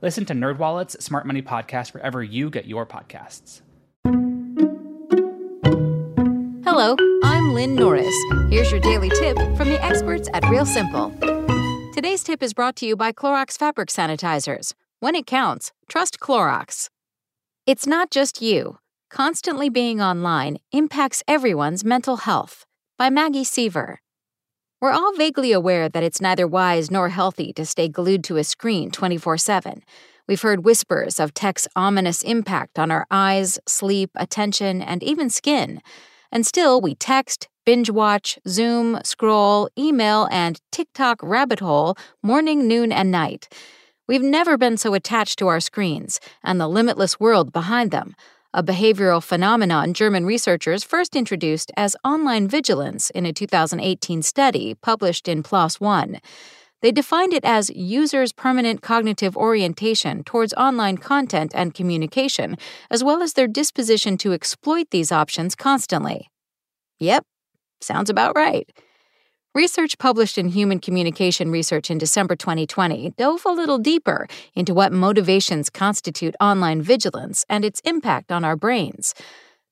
Listen to NerdWallet's Smart Money Podcast wherever you get your podcasts. Hello, I'm Lynn Norris. Here's your daily tip from the experts at Real Simple. Today's tip is brought to you by Clorox Fabric Sanitizers. When it counts, trust Clorox. It's not just you. Constantly being online impacts everyone's mental health. By Maggie Seaver. We're all vaguely aware that it's neither wise nor healthy to stay glued to a screen 24 7. We've heard whispers of tech's ominous impact on our eyes, sleep, attention, and even skin. And still, we text, binge watch, Zoom, scroll, email, and TikTok rabbit hole morning, noon, and night. We've never been so attached to our screens and the limitless world behind them a behavioral phenomenon German researchers first introduced as online vigilance in a 2018 study published in PLOS One. They defined it as users' permanent cognitive orientation towards online content and communication, as well as their disposition to exploit these options constantly. Yep, sounds about right. Research published in Human Communication Research in December 2020 dove a little deeper into what motivations constitute online vigilance and its impact on our brains.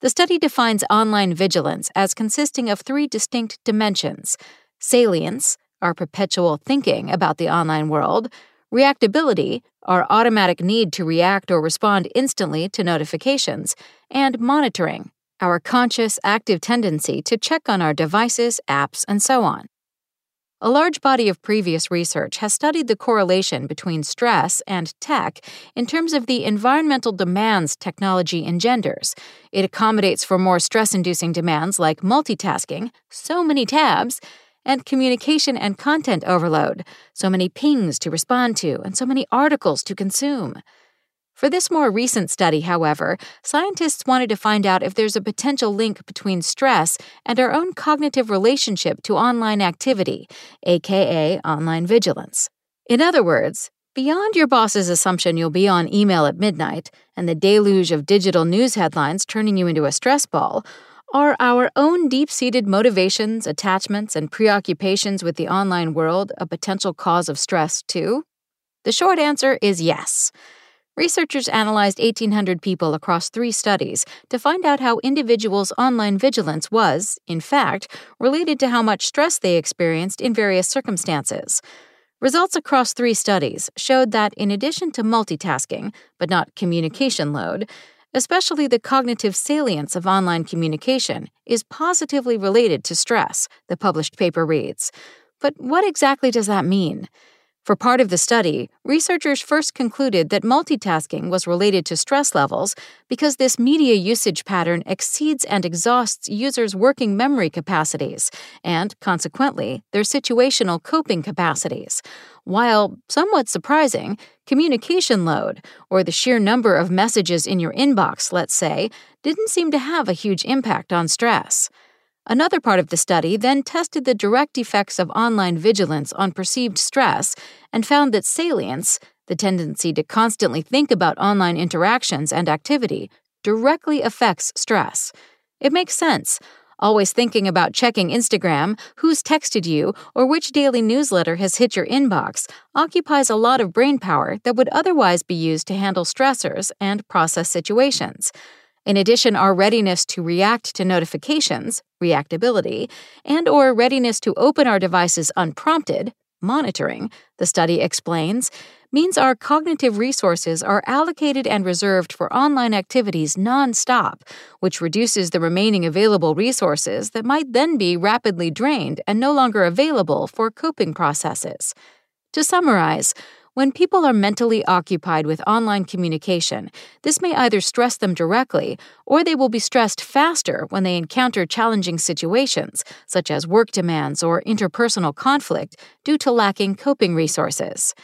The study defines online vigilance as consisting of three distinct dimensions salience, our perpetual thinking about the online world, reactability, our automatic need to react or respond instantly to notifications, and monitoring, our conscious, active tendency to check on our devices, apps, and so on. A large body of previous research has studied the correlation between stress and tech in terms of the environmental demands technology engenders. It accommodates for more stress inducing demands like multitasking, so many tabs, and communication and content overload, so many pings to respond to, and so many articles to consume. For this more recent study, however, scientists wanted to find out if there's a potential link between stress and our own cognitive relationship to online activity, aka online vigilance. In other words, beyond your boss's assumption you'll be on email at midnight and the deluge of digital news headlines turning you into a stress ball, are our own deep seated motivations, attachments, and preoccupations with the online world a potential cause of stress, too? The short answer is yes. Researchers analyzed 1,800 people across three studies to find out how individuals' online vigilance was, in fact, related to how much stress they experienced in various circumstances. Results across three studies showed that in addition to multitasking, but not communication load, especially the cognitive salience of online communication is positively related to stress, the published paper reads. But what exactly does that mean? For part of the study, researchers first concluded that multitasking was related to stress levels because this media usage pattern exceeds and exhausts users' working memory capacities and, consequently, their situational coping capacities. While, somewhat surprising, communication load, or the sheer number of messages in your inbox, let's say, didn't seem to have a huge impact on stress. Another part of the study then tested the direct effects of online vigilance on perceived stress and found that salience, the tendency to constantly think about online interactions and activity, directly affects stress. It makes sense. Always thinking about checking Instagram, who's texted you, or which daily newsletter has hit your inbox occupies a lot of brain power that would otherwise be used to handle stressors and process situations. In addition, our readiness to react to notifications, reactability, and or readiness to open our devices unprompted, monitoring, the study explains, means our cognitive resources are allocated and reserved for online activities nonstop, which reduces the remaining available resources that might then be rapidly drained and no longer available for coping processes. To summarize, when people are mentally occupied with online communication, this may either stress them directly, or they will be stressed faster when they encounter challenging situations, such as work demands or interpersonal conflict, due to lacking coping resources.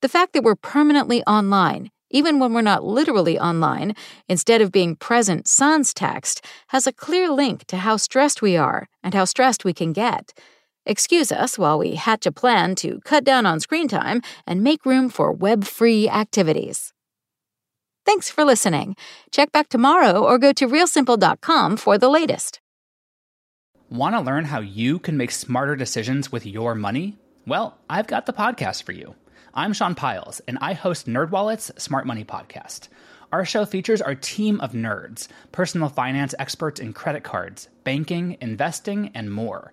The fact that we're permanently online, even when we're not literally online, instead of being present sans text, has a clear link to how stressed we are and how stressed we can get. Excuse us while we hatch a plan to cut down on screen time and make room for web free activities. Thanks for listening. Check back tomorrow or go to realsimple.com for the latest. Want to learn how you can make smarter decisions with your money? Well, I've got the podcast for you. I'm Sean Pyles, and I host NerdWallet's Smart Money Podcast. Our show features our team of nerds, personal finance experts in credit cards, banking, investing, and more.